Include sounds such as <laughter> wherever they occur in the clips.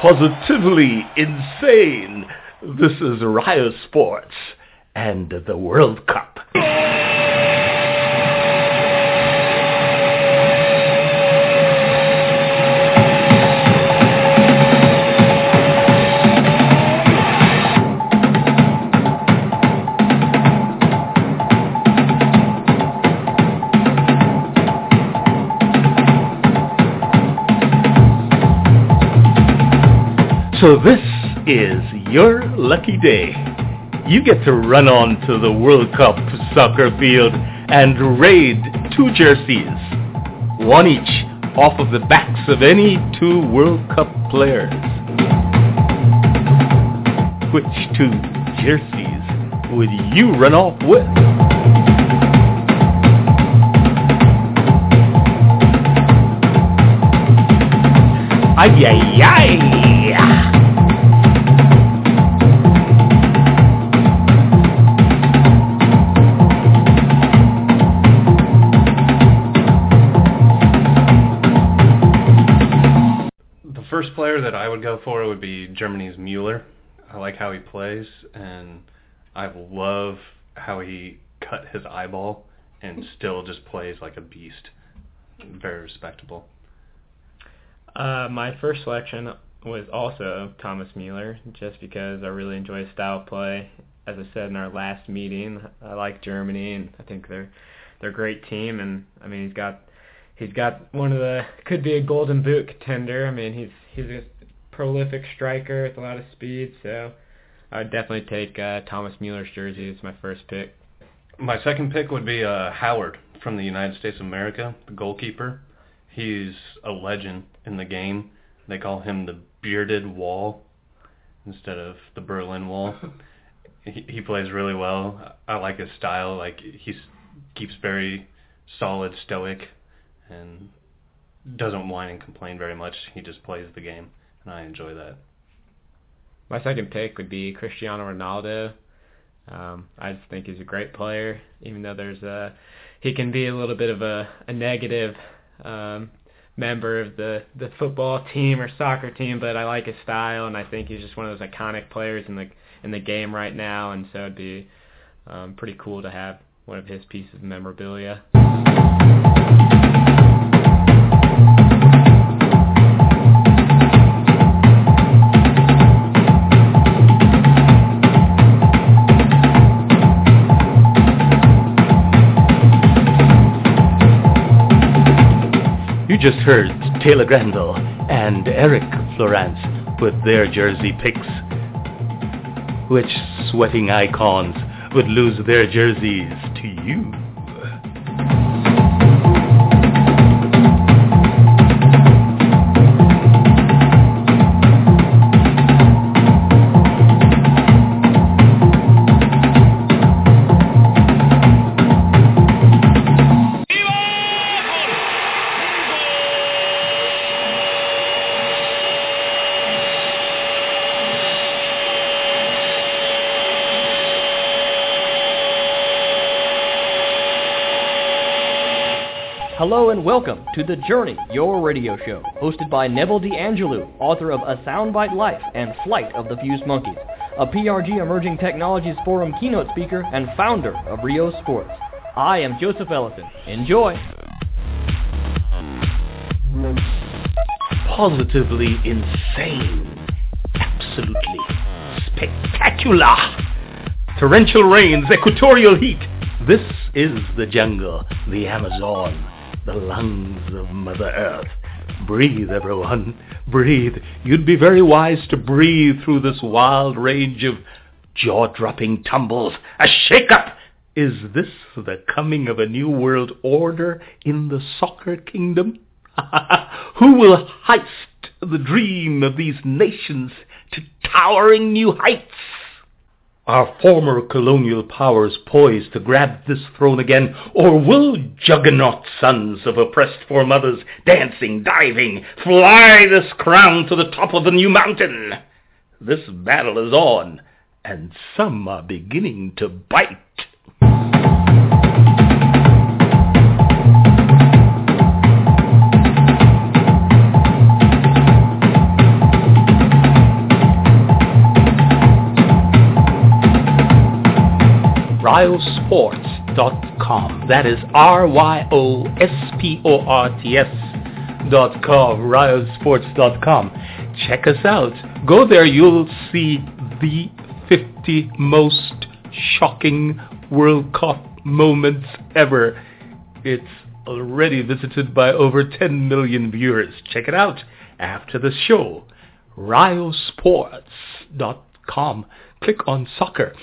positively insane. This is Ryo Sports and the World Cup. So this is your lucky day. You get to run on to the World Cup soccer field and raid two jerseys, one each off of the backs of any two World Cup players. Which two jerseys would you run off with? Ay, ay, ay! I would go for would be Germany's Mueller. I like how he plays, and I love how he cut his eyeball and still just plays like a beast. Very respectable. Uh, my first selection was also Thomas Mueller, just because I really enjoy his style play. As I said in our last meeting, I like Germany, and I think they're they're a great team. And I mean, he's got he's got one of the could be a Golden Boot contender. I mean, he's he's prolific striker with a lot of speed. So I'd definitely take uh, Thomas Mueller's jersey as my first pick. My second pick would be uh, Howard from the United States of America, the goalkeeper. He's a legend in the game. They call him the bearded wall instead of the Berlin Wall. <laughs> he, he plays really well. I like his style. Like he keeps very solid, stoic, and doesn't whine and complain very much. He just plays the game, and I enjoy that. My second pick would be Cristiano Ronaldo. Um, I just think he's a great player, even though there's a he can be a little bit of a, a negative um, member of the the football team or soccer team, but I like his style, and I think he's just one of those iconic players in the in the game right now, and so it'd be um, pretty cool to have one of his pieces of memorabilia. You just heard Taylor Granville and Eric Florance with their jersey picks. Which sweating icons would lose their jerseys to you? And welcome to The Journey, your radio show, hosted by Neville DeAngelou, author of A Soundbite Life and Flight of the Fused Monkeys, a PRG Emerging Technologies Forum keynote speaker and founder of Ryo Sports. I am Joseph Ellison. Enjoy! Positively insane. Absolutely spectacular. Torrential rains, equatorial heat. This is the jungle, the Amazon, the lungs of Mother Earth. Breathe, everyone. Breathe. You'd be very wise to breathe through this wild range of jaw-dropping tumbles. A shake-up! Is this the coming of a new world order in the soccer kingdom? <laughs> Who will heist the dream of these nations to towering new heights? Are former colonial powers poised to grab this throne again, or will juggernaut sons of oppressed foremothers, dancing, diving, fly this crown to the top of the new mountain? This battle is on, and some are beginning to bite. ryosports.com. That is R-Y-O-S-P-O-R-T-S dot com, ryosports.com. Check us out. Go there, you'll see the 50 most shocking World Cup moments ever. It's already visited by over 10 million viewers. Check it out after the show. ryosports.com. Click on soccer.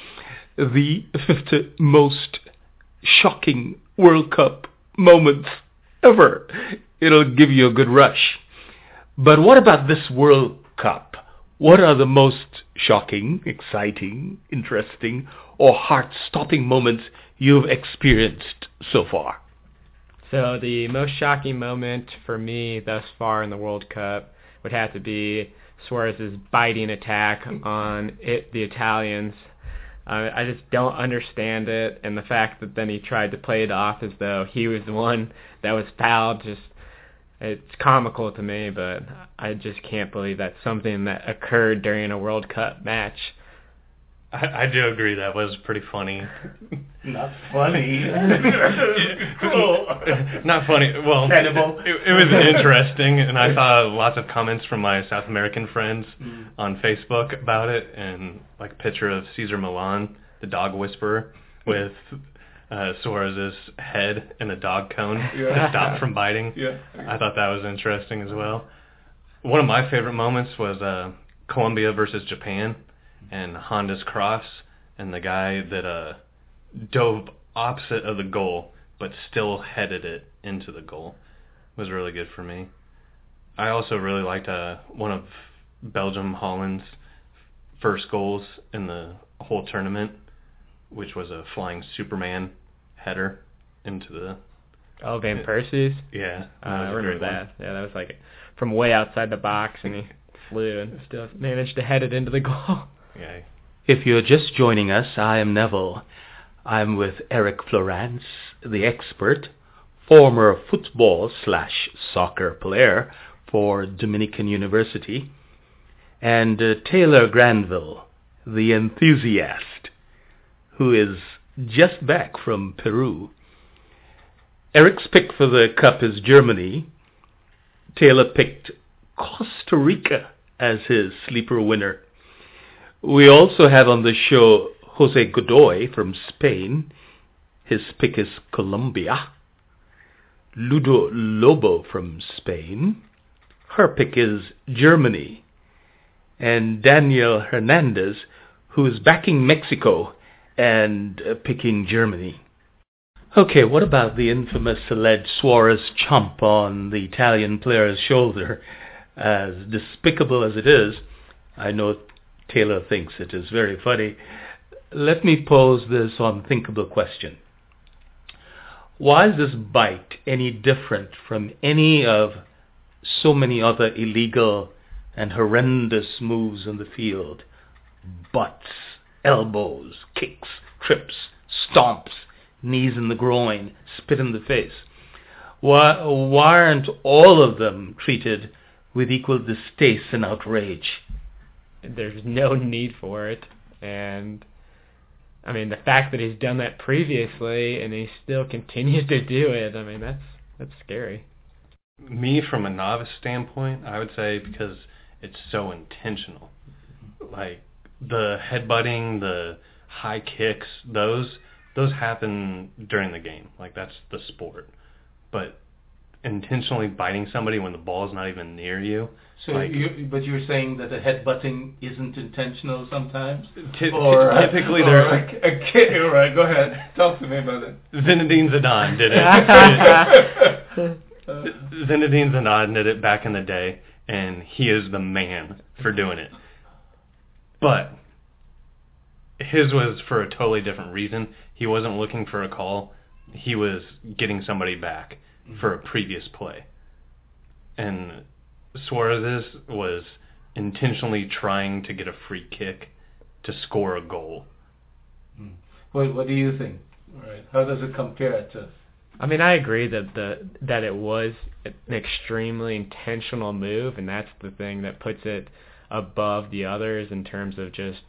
The <laughs> 50 most shocking World Cup moments ever. It'll give you a good rush. But what about this World Cup? What are the most shocking, exciting, interesting, or heart-stopping moments you've experienced so far? So the most shocking moment for me thus far in the World Cup would have to be Suarez's biting attack on it, the Italians. Uh, I just don't understand it, and the fact that then he tried to play it off as though he was the one that was fouled just it's comical to me, but I just can't believe that's something that occurred during a World Cup match. I, I do agree that was pretty funny. <laughs> Not funny. <laughs> Not funny. Well, it, it was interesting, and I saw lots of comments from my South American friends Mm. on Facebook about it, and like a picture of Cesar Millan, the dog whisperer, with uh, Suarez's head in a dog cone Yeah. to stop from biting. Yeah. I thought that was interesting as well. One of my favorite moments was uh, Colombia versus Japan, and Honda's cross, and the guy that uh, dove opposite of the goal but still headed it into the goal was really good for me. I also really liked uh, one of Belgium Holland's first goals in the whole tournament, which was a flying Superman header into the Oh, Van Persie's. yeah. Uh, I remember that. Yeah, that was like from way outside the box, and he <laughs> flew and still managed to head it into the goal. If you're just joining us, I am Neville. I'm with Eric Florance, the expert, former football slash soccer player for Dominican University, and uh, Taylor Granville, the enthusiast, who is just back from Peru. Eric's pick for the cup is Germany. Taylor picked Costa Rica as his sleeper winner. We also have on the show Jose Godoy from Spain. His pick is Colombia. Ludi Lobo from Spain. Her pick is Germany. And Daniel Hernandez, who is backing Mexico and uh, picking Germany. Okay, what about the infamous alleged Suarez chomp on the Italian player's shoulder? As despicable as it is, I know Taylor thinks it is very funny. Let me pose this unthinkable question. Why is this bite any different from any of so many other illegal and horrendous moves in the field? Butts, elbows, kicks, trips, stomps, knees in the groin, spit in the face. Why, why aren't all of them treated with equal distaste and outrage? There's no need for it, and I mean the fact that he's done that previously and he still continues to do it. I mean that's that's scary. Me, from a novice standpoint, I would say because it's so intentional. Like the headbutting, the high kicks, those those happen during the game. Like that's the sport. But intentionally biting somebody when the ball is not even near you. So like, you, but you're saying that the headbutting isn't intentional sometimes? Ty- or, uh, typically or they're- a, a kid, all right, go ahead. Talk to me about it. Zinedine Zidane did it. <laughs> <laughs> Zinedine Zidane did it back in the day, and he is the man for doing it. But his was for a totally different reason. He wasn't looking for a call. He was getting somebody back for a previous play. And Suarez's was intentionally trying to get a free kick to score a goal. Hmm. What, what do you think? All right. How does it compare to? I mean, I agree that the that it was an extremely intentional move, and that's the thing that puts it above the others in terms of just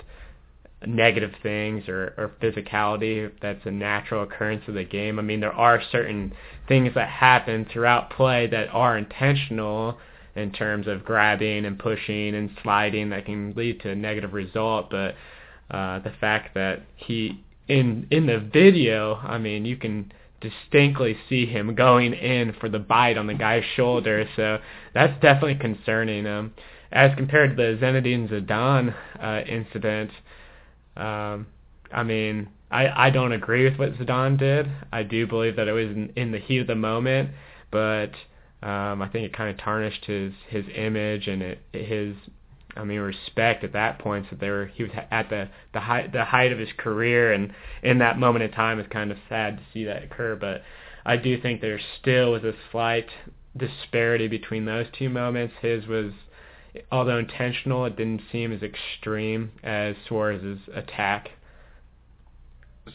negative things or, or physicality that's a natural occurrence of the game. I mean, there are certain things that happen throughout play that are intentional in terms of grabbing and pushing and sliding that can lead to a negative result, but uh, the fact that he in in the video, I mean, you can distinctly see him going in for the bite on the guy's shoulder, so that's definitely concerning. Um, as compared to the Zinedine Zidane uh, incident, um, I mean, I I don't agree with what Zidane did. I do believe that it was in, in the heat of the moment, but um, I think it kind of tarnished his his image and it, his I mean respect at that point. So they were he was at the the height the height of his career, and in that moment in time, it's kind of sad to see that occur. But I do think there still was a slight disparity between those two moments. His was although intentional, it didn't seem as extreme as Suarez's attack.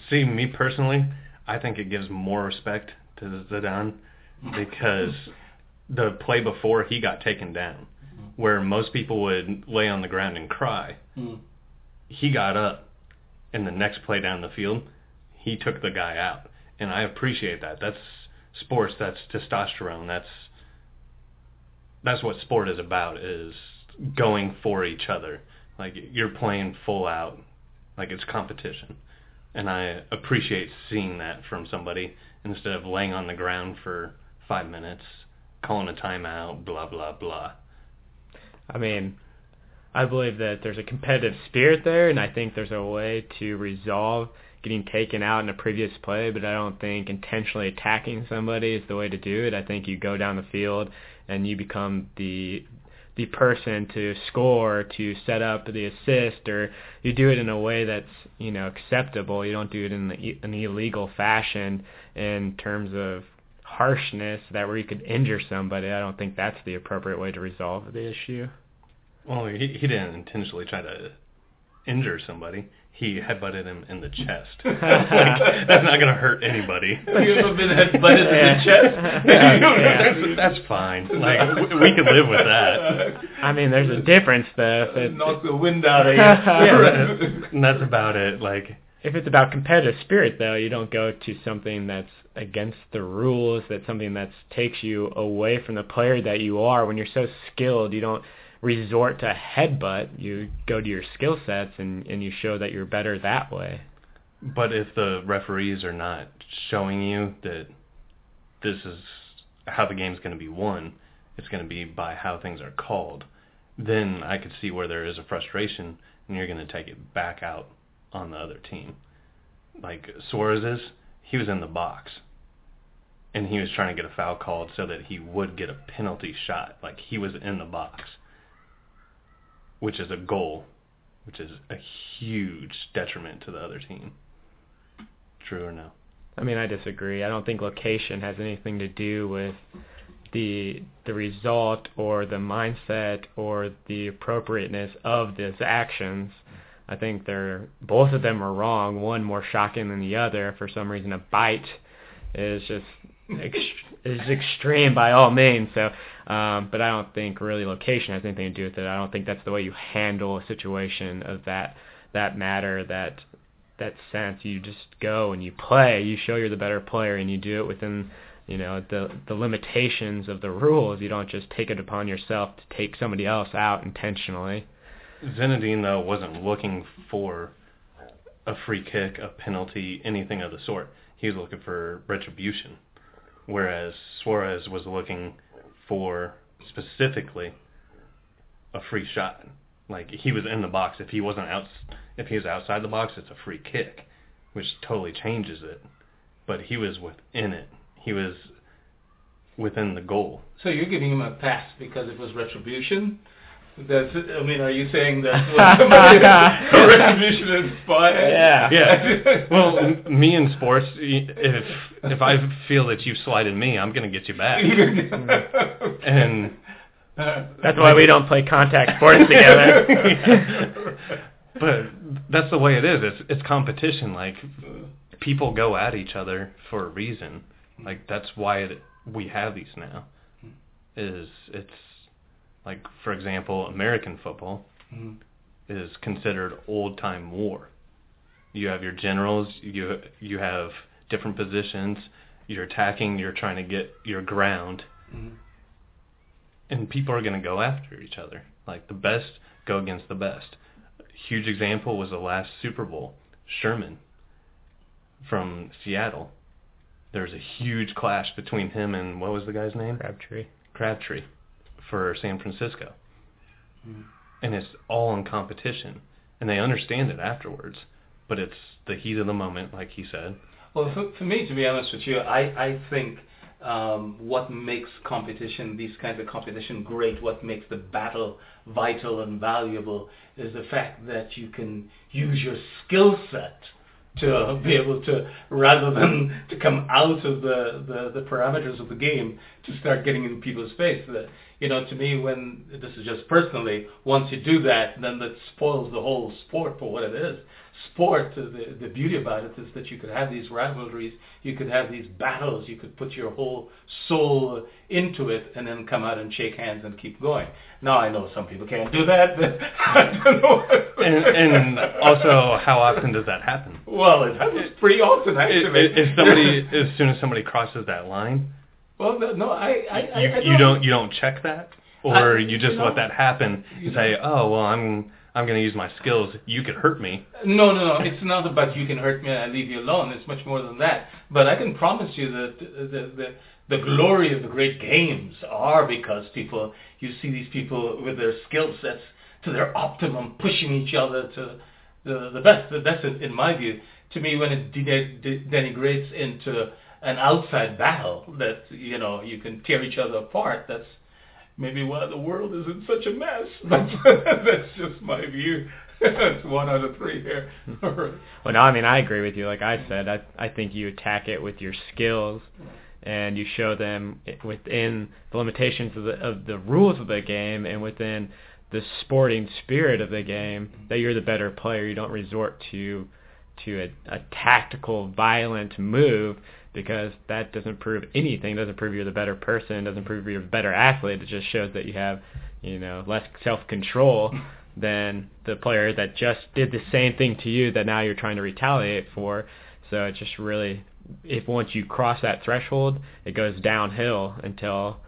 See, me personally, I think it gives more respect to Zidane because the play before he got taken down, where most people would lay on the ground and cry, Mm. he got up, and the next play down the field, he took the guy out, and I appreciate that. That's sports. That's testosterone. That's that's what sport is about. Is going for each other. Like you're playing full out. Like it's competition, and I appreciate seeing that from somebody instead of laying on the ground for five minutes, calling a timeout, blah blah blah. I mean, I believe that there's a competitive spirit there, and I think there's a way to resolve getting taken out in a previous play, but I don't think intentionally attacking somebody is the way to do it. I think you go down the field and you become the the person to score, to set up the assist, or you do it in a way that's you know acceptable. You don't do it in an illegal fashion in terms of harshness that where you could injure somebody. I don't think that's the appropriate way to resolve the issue. Well, he he didn't intentionally try to injure somebody. He headbutted him in the <laughs> chest. <laughs> like, that's not gonna hurt anybody. Have you ever been headbutted in the chest? <laughs> Yeah. that's, that's fine. Like w- we can live with that. I mean, there's a difference though. If it's, Knock the wind out of you. Yeah. And that's about it. Like if it's about competitive spirit though, you don't go to something that's against the rules, that's something that takes you away from the player that you are. When you're so skilled, you don't resort to headbutt. You go to your skill sets and, and you show that you're better that way. But if the referees are not showing you that this is how the game's going to be won, it's going to be by how things are called, then I could see where there is a frustration and you're going to take it back out on the other team. Like Suarez's, he was in the box and he was trying to get a foul called so that he would get a penalty shot. Like he was in the box, which is a goal, which is a huge detriment to the other team. True or no? I mean, I disagree. I don't think location has anything to do with the the result or the mindset or the appropriateness of these actions. I think they're both of them are wrong. One more shocking than the other. For some reason, a bite is just ex- is extreme by all means. So, um, but I don't think really location has anything to do with it. I don't think that's the way you handle a situation of that that matter that that sense. You just go and you play. You show you're the better player, and you do it within you know the the limitations of the rules. You don't just take it upon yourself to take somebody else out intentionally. Zinedine though wasn't looking for a free kick, a penalty, anything of the sort. He was looking for retribution, whereas Suarez was looking for specifically a free shot. Like he was in the box. If he wasn't out, if he was outside the box, it's a free kick, which totally changes it. But he was within it. He was within the goal. So you're giving him a pass because it was retribution? That's. I mean, are you saying that <laughs> was somebody a <laughs> retribution inspired? Yeah. Yeah. <laughs> Well, m- me in sports, if if I feel that you've slighted me, I'm gonna get you back. Mm. And That's why we don't play contact sports together. but that's the way it is. It's it's competition. Like people go at each other for a reason. Like that's why it, we have these now. Is it's like for example, American football Mhm. is considered old time war. You have your generals. You you have different positions. You're attacking. You're trying to get your ground, Mhm. and people are going to go after each other. Like the best go against the best. A huge example was the last Super Bowl. Sherman from Seattle. There was a huge clash between him and what was the guy's name? Crabtree. Crabtree for San Francisco. Mhm. And it's all in competition. And they understand it afterwards. But it's the heat of the moment, like he said. Well, for, for me, to be honest with you, I, I think um, what makes competition, these kinds of competition great, what makes the battle vital and valuable is the fact that you can use your skill set to be able to, rather than to come out of the, the, the parameters of the game, to start getting in people's face. The, you know, to me, when this is just personally, once you do that, then that spoils the whole sport for what it is. Sport, the, the beauty about it is that you could have these rivalries, you could have these battles, you could put your whole soul into it and then come out and shake hands and keep going. Now I know some people can't do that, but <laughs> I don't know. And, and also, how often does that happen? well, it happens pretty often actually. If somebody, as soon as somebody crosses that line, well, no, no I, I, I, you, I you don't you don't check that, or I- you just you know, let that happen you and say, oh well, I'm I'm going to use my skills. You could hurt me. No, no, no. It's not about you can hurt me and I leave you alone. It's much more than that. But I can promise you that the the the glory of the great games are because people you see these people with their skill sets to their optimum, pushing each other to the the best. That's in, in my view. To me, when it de- de- denigrates into an outside battle that you know you can tear each other apart, that's maybe why the world is in such a mess. <laughs> That's, that's just my view. <laughs> That's one out of three here. <laughs> Well, no, I mean I agree with you. Like I said, I I think you attack it with your skills, and you show them within the limitations of the of the rules of the game and within the sporting spirit of the game that you're the better player. You don't resort to to a, a tactical, violent move because that doesn't prove anything. Doesn't prove you're the better person. Doesn't prove you're a better athlete. It just shows that you have you know less self control than the player that just did the same thing to you that now you're trying to retaliate for. So it just really, if once you cross that threshold, it goes downhill until,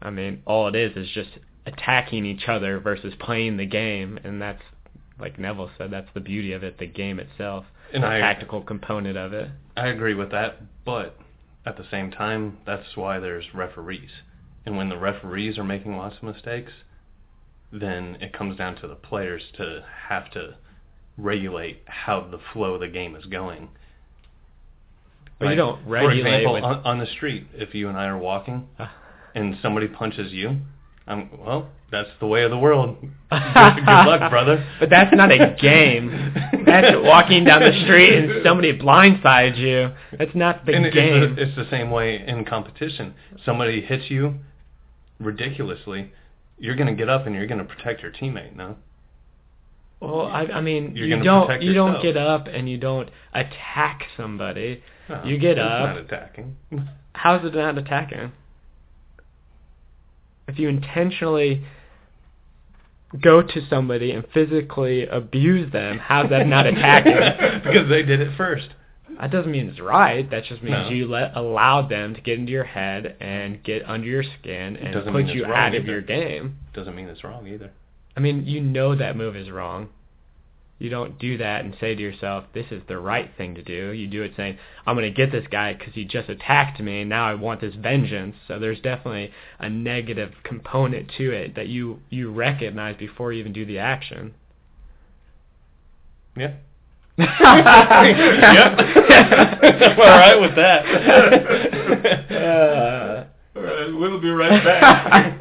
I mean, all it is is just attacking each other versus playing the game, and that's like Neville said, that's the beauty of it, the game itself, And the I- tactical component of it. I agree with that, but at the same time, that's why there's referees. And when the referees are making lots of mistakes, then it comes down to the players to have to regulate how the flow of the game is going. But you don't regulate. For example, with- on, on the street, if you and I are walking ah. and somebody punches you, I'm well. That's the way of the world. Good, good luck, <laughs> brother. But that's not a game. That's walking down the street and somebody blindsides you. That's not the and game. It's, the, it's the same way in competition. Somebody hits you ridiculously, you're going to get up and you're going to protect your teammate. No, Well, I, I mean, You're you don't you don't get up and you don't attack somebody. No, You get up. Not attacking. <laughs> How's it not attacking? If you intentionally go to somebody and physically abuse them, how's that not attacking? <laughs> because they did it first. That doesn't mean it's right. That just means No. you let allowed them to get into your head and get under your skin and put you out of your game. Doesn't mean it's wrong either. I mean, you know that move is wrong. You don't do that and say to yourself, "This is the right thing to do." You do it saying, "I'm going to get this guy because he just attacked me, and now I want this vengeance." So there's definitely a negative component to it that you you recognize before you even do the action. Yeah. <laughs> yep. <laughs> I'm all right with that. <laughs> Uh, All right, we'll be right back.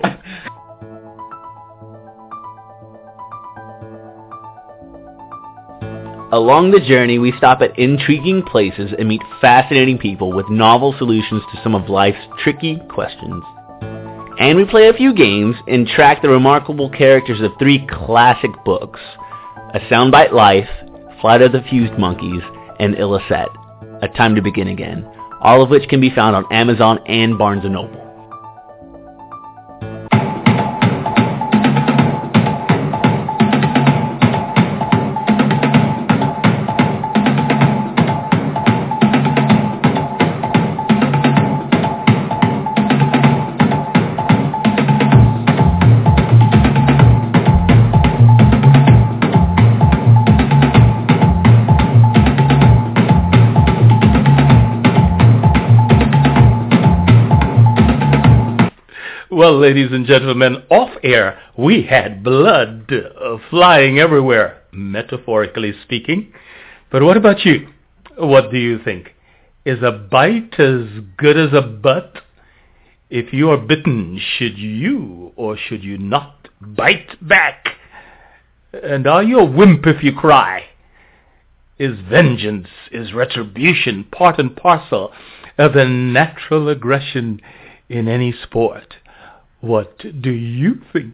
Along the journey, we stop at intriguing places and meet fascinating people with novel solutions to some of life's tricky questions. And we play a few games and track the remarkable characters of three classic books, A Soundbite Life, Flight of the Fused Monkeys, and Illicet, A Time to Begin Again, all of which can be found on Amazon and Barnes & Noble. Well, ladies and gentlemen, off air, we had blood flying everywhere, metaphorically speaking. But what about you? What do you think? Is a bite as good as a butt? If you are bitten, should you or should you not bite back? And are you a wimp if you cry? Is vengeance, is retribution part and parcel of the natural aggression in any sport? What do you think?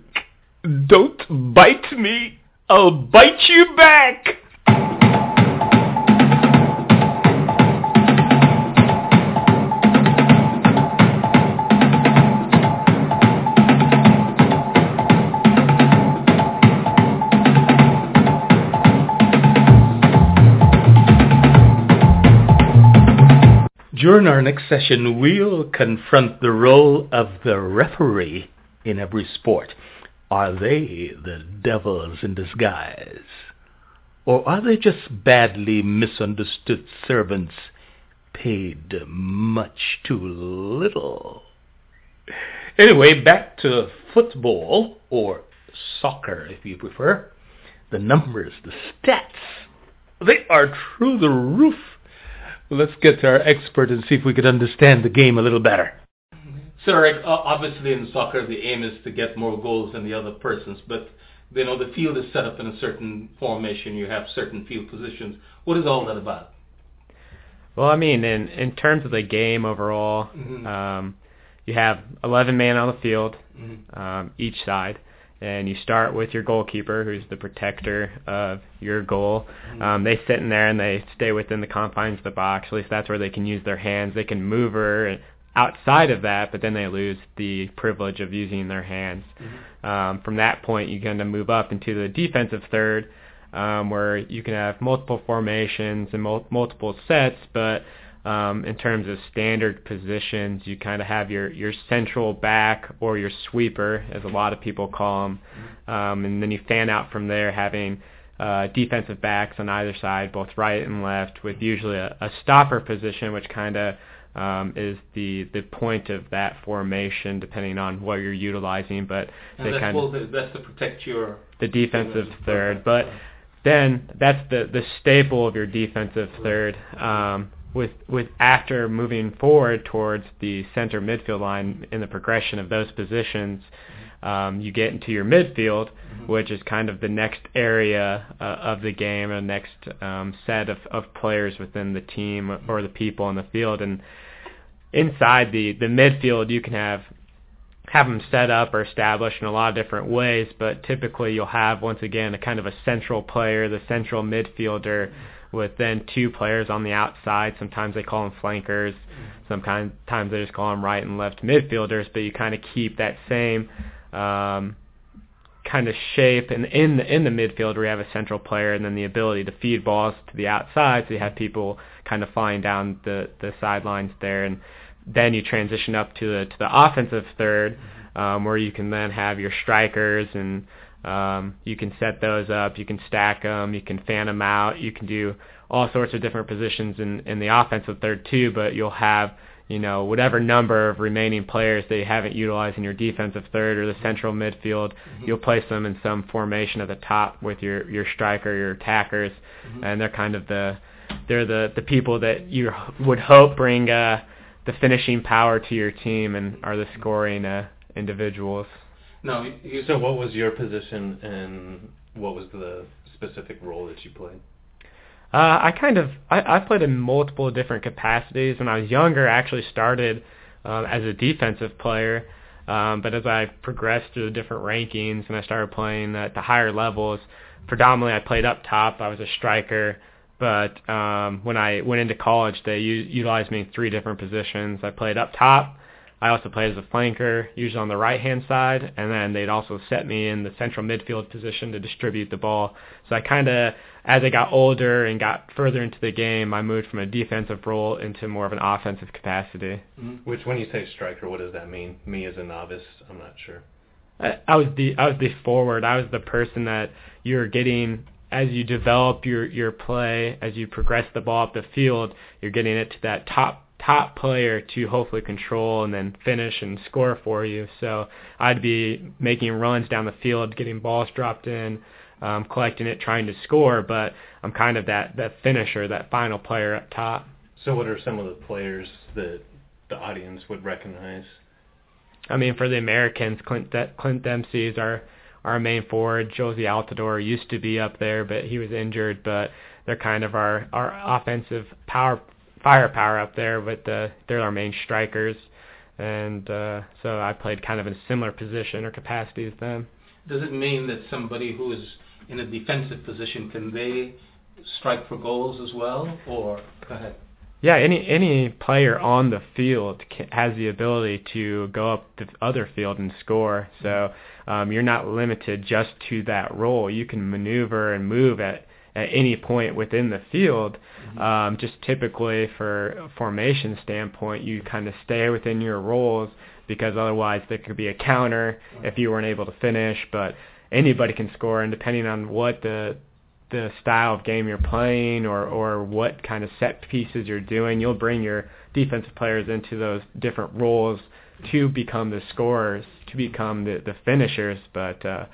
Don't bite me. I'll bite you back. During our next session, we'll confront the role of the referee in every sport. Are they the devils in disguise? Or are they just badly misunderstood servants paid much too little? Anyway, back to football, or soccer if you prefer. The numbers, the stats, they are through the roof let's get to our expert and see if we could understand the game a little better. So, Eric, obviously in soccer the aim is to get more goals than the other persons, but you know the field is set up in a certain formation. You have certain field positions. What is all that about? Well, I mean, in in terms of the game overall, mm-hmm. um, you have 11 men on the field, mm-hmm. um, each side and you start with your goalkeeper, who's the protector of your goal. Mm-hmm. Um, they sit in there and they stay within the confines of the box. At least that's where they can use their hands. They can move her outside of that, but then they lose the privilege of using their hands. Mm-hmm. Um, from that point, you kind of move up into the defensive third, um, where you can have multiple formations and mul- multiple sets, but um, in terms of standard positions, you kind of have your, your central back or your sweeper, as a lot of people call them, um, and then you fan out from there, having uh, defensive backs on either side, both right and left, with usually a, a stopper position, which kind of um, is the the point of that formation, depending on what you're utilizing. But and they kind of that's to protect your the defensive third, but then that's the the staple of your defensive third. Um, with with after moving forward towards the center midfield line in the progression of those positions, um, you get into your midfield, mm-hmm. which is kind of the next area uh, of the game, a next um, set of, of players within the team or the people on the field. And inside the the midfield, you can have have them set up or established in a lot of different ways, but typically you'll have once again a kind of a central player, the central midfielder with then two players on the outside. Sometimes they call them flankers. Sometimes they just call them right and left midfielders. But you kind of keep that same um, kind of shape. And in the in the midfield, you have a central player, and then the ability to feed balls to the outside, so you have people kind of flying down the the sidelines there. And then you transition up to the to the offensive third, um, where you can then have your strikers and um, you can set those up. You can stack them. You can fan them out. You can do all sorts of different positions in, in the offensive third too. But you'll have you know whatever number of remaining players that you haven't utilized in your defensive third or the central midfield. Mm-hmm. You'll place them in some formation at the top with your your striker, your attackers, mm-hmm. and they're kind of the they're the the people that you would hope bring uh, the finishing power to your team and are the scoring uh, individuals. No, you, so what was your position and what was the specific role that you played? Uh, I kind of I, I played in multiple different capacities. When I was younger, I actually started uh, as a defensive player, um, but as I progressed through the different rankings and I started playing at the higher levels, predominantly I played up top. I was a striker, but um, when I went into college, they u- utilized me in three different positions. I played up top. I also played as a flanker, usually on the right-hand side, and then they'd also set me in the central midfield position to distribute the ball. So I kind of, as I got older and got further into the game, I moved from a defensive role into more of an offensive capacity. Mm-hmm. Which, when you say striker, what does that mean? Me as a novice, I'm not sure. I, I was the I was the forward. I was the person that you're getting as you develop your your play, as you progress the ball up the field, you're getting it to that top top player to hopefully control and then finish and score for you. So I'd be making runs down the field, getting balls dropped in, um, collecting it, trying to score, but I'm kind of that, that finisher, that final player up top. So what are some of the players that the audience would recognize? I mean, for the Americans, Clint, De- Clint Dempsey is our our main forward. Jozy Altidore used to be up there, but he was injured. But they're kind of our our offensive power firepower up there. But uh, they're our main strikers, and uh, so I played kind of in a similar position or capacity as them. Does it mean that somebody who is in a defensive position can they strike for goals as well, or go ahead? Yeah, any any player on the field can, has the ability to go up the other field and score. So um, you're not limited just to that role. You can maneuver and move at at any point within the field. Um, just typically for a formation standpoint, you kind of stay within your roles because otherwise there could be a counter if you weren't able to finish. But anybody can score, and depending on what the the style of game you're playing or or what kind of set pieces you're doing, you'll bring your defensive players into those different roles to become the scorers, to become the the finishers. But uh,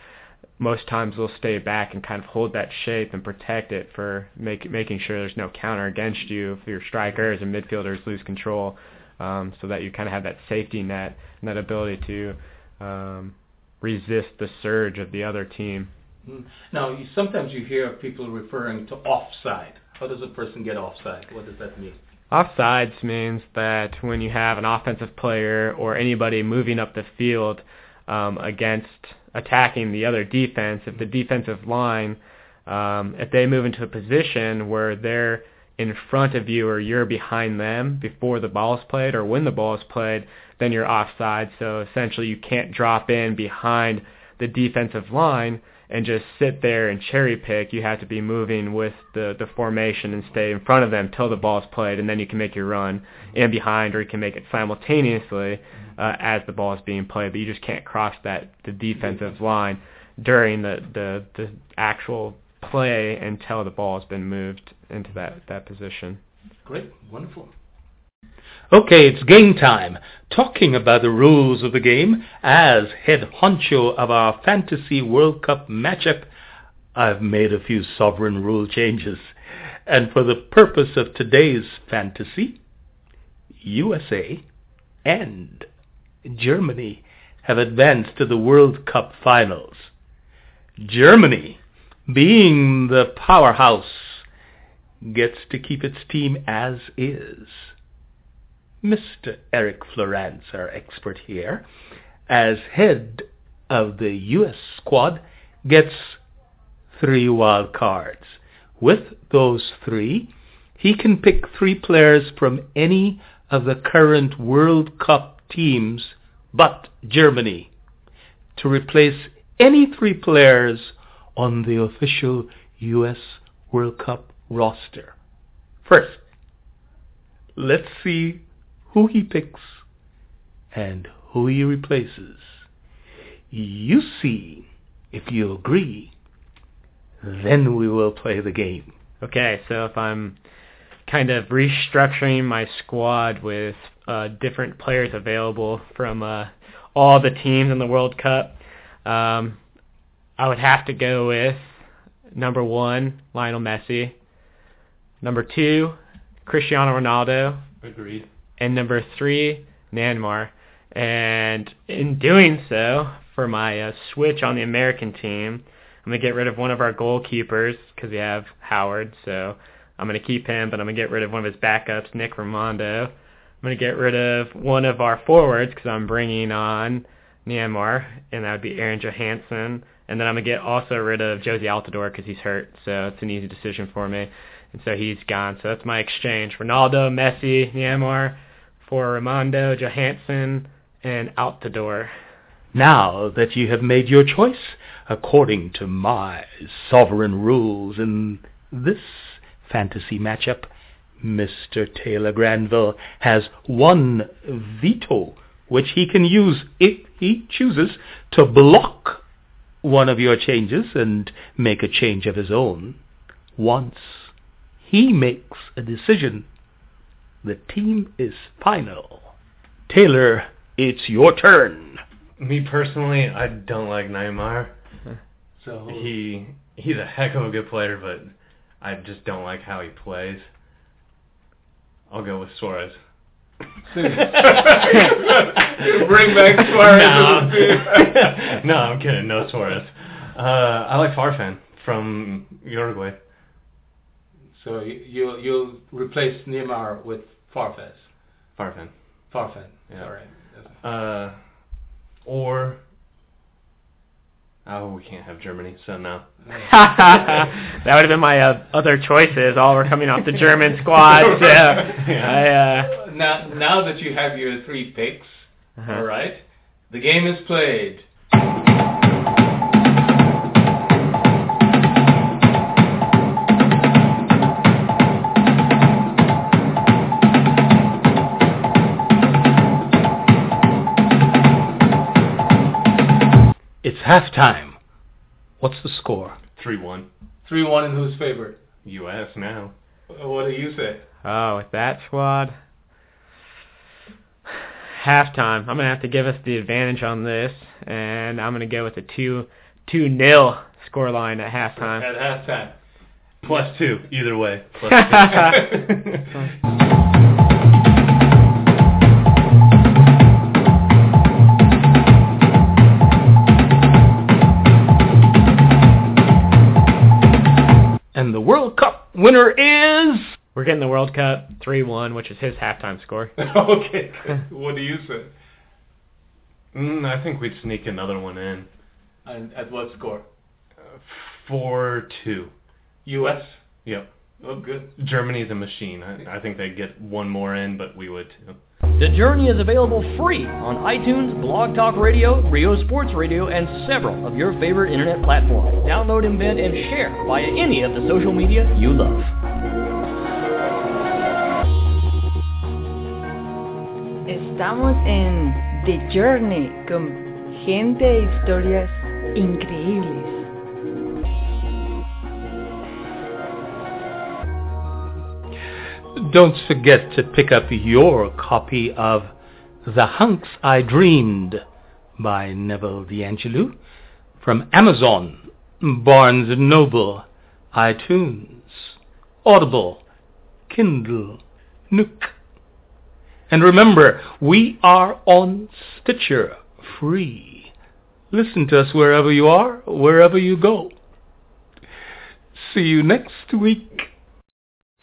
most times we'll stay back and kind of hold that shape and protect it for make, making sure there's no counter against you if your strikers and midfielders lose control, um, so that you kind of have that safety net and that ability to um, resist the surge of the other team. Hmm. Now, you, sometimes you hear people referring to offside. How does a person get offside? What does that mean? Offsides means that when you have an offensive player or anybody moving up the field um, against attacking the other defense, if the defensive line, um, if they move into a position where they're in front of you or you're behind them before the ball is played or when the ball is played, then you're offside. So essentially you can't drop in behind the defensive line and just sit there and cherry pick. You have to be moving with the, the formation and stay in front of them till the ball's played, and then you can make your run in behind, or you can make it simultaneously uh, as the ball is being played. But you just can't cross that the defensive line during the, the, the actual play until the ball has been moved into that, that position. Great, wonderful. Okay, it's game time. Talking about the rules of the game, as head honcho of our Fantasy World Cup matchup, I've made a few sovereign rule changes. And for the purpose of today's fantasy, USA and Germany have advanced to the World Cup finals. Germany, being the powerhouse, gets to keep its team as is. Mr. Eric Florance, our expert here, as head of the U.S. squad, gets three wild cards. With those three, he can pick three players from any of the current World Cup teams but Germany to replace any three players on the official U.S. World Cup roster. First, let's see who he picks and who he replaces. You see if you agree. Then we will play the game. Okay, so if I'm kind of restructuring my squad with uh, different players available from uh, all the teams in the World Cup, um, I would have to go with number one, Lionel Messi. Number two, Cristiano Ronaldo. Agreed. And number three, Neymar. And in doing so, for my uh, switch on the American team, I'm going to get rid of one of our goalkeepers because we have Howard. So I'm going to keep him, but I'm going to get rid of one of his backups, Nick Rimando. I'm going to get rid of one of our forwards because I'm bringing on Neymar, and that would be Aron Johannsson. And then I'm going to get also rid of Jozy Altidore because he's hurt, so it's an easy decision for me. And so he's gone. So that's my exchange. Ronaldo, Messi, Neymar for Rimando, Johannsson and Altidore. Now that you have made your choice according to my sovereign rules in this fantasy matchup, Mr. Taylor Granville has one veto which he can use if he chooses to block one of your changes and make a change of his own. Once he makes a decision, The team is final. Taylor, it's your turn. Me personally, I don't like Neymar. <laughs> So He he's a heck of a good player, but I just don't like how he plays. I'll go with Suarez. <laughs> Bring back Suarez no. to the team. no, I'm kidding. No Suarez. Uh, I like Farfan from Uruguay. So you you you'll replace Neymar with Farfes. Farfan. Farfan. Yeah. All right. Uh, or oh, we can't have Germany, so no. <laughs> <laughs> that would have been my uh, other choices. All were coming off the German <laughs> squad. So I, uh, Now now that you have your three picks, uh-huh. all right, the game is played. Halftime. What's the score? Three one. Three one in whose favor? U.S. now. Uh, what do you say? Oh, with that squad. Halftime. I'm gonna have to give us the advantage on this, and I'm gonna go with a two two nil scoreline at halftime. At halftime. Plus two, either way. Plus <laughs> two. <laughs> And the World Cup winner is... We're getting the World Cup three one, which is his halftime score. <laughs> okay. What do you say? mm, I think we'd sneak another one in. And at what score? Four two. U.S. Yep. Oh, good. Germany's a machine. I, I think they'd get one more in, but we would too. The Journey is available free on iTunes, Blog Talk Radio, Ryo Sports Radio, and several of your favorite internet platforms. Download, embed, and share via any of the social media you love. Estamos en The Journey con gente e historias increíbles. Don't forget to pick up your copy of The Hunks I Dreamed by Neville DeAngelou from Amazon, Barnes & Noble, iTunes, Audible, Kindle, Nook. And remember, we are on Stitcher, free. Listen to us wherever you are, wherever you go. See you next week.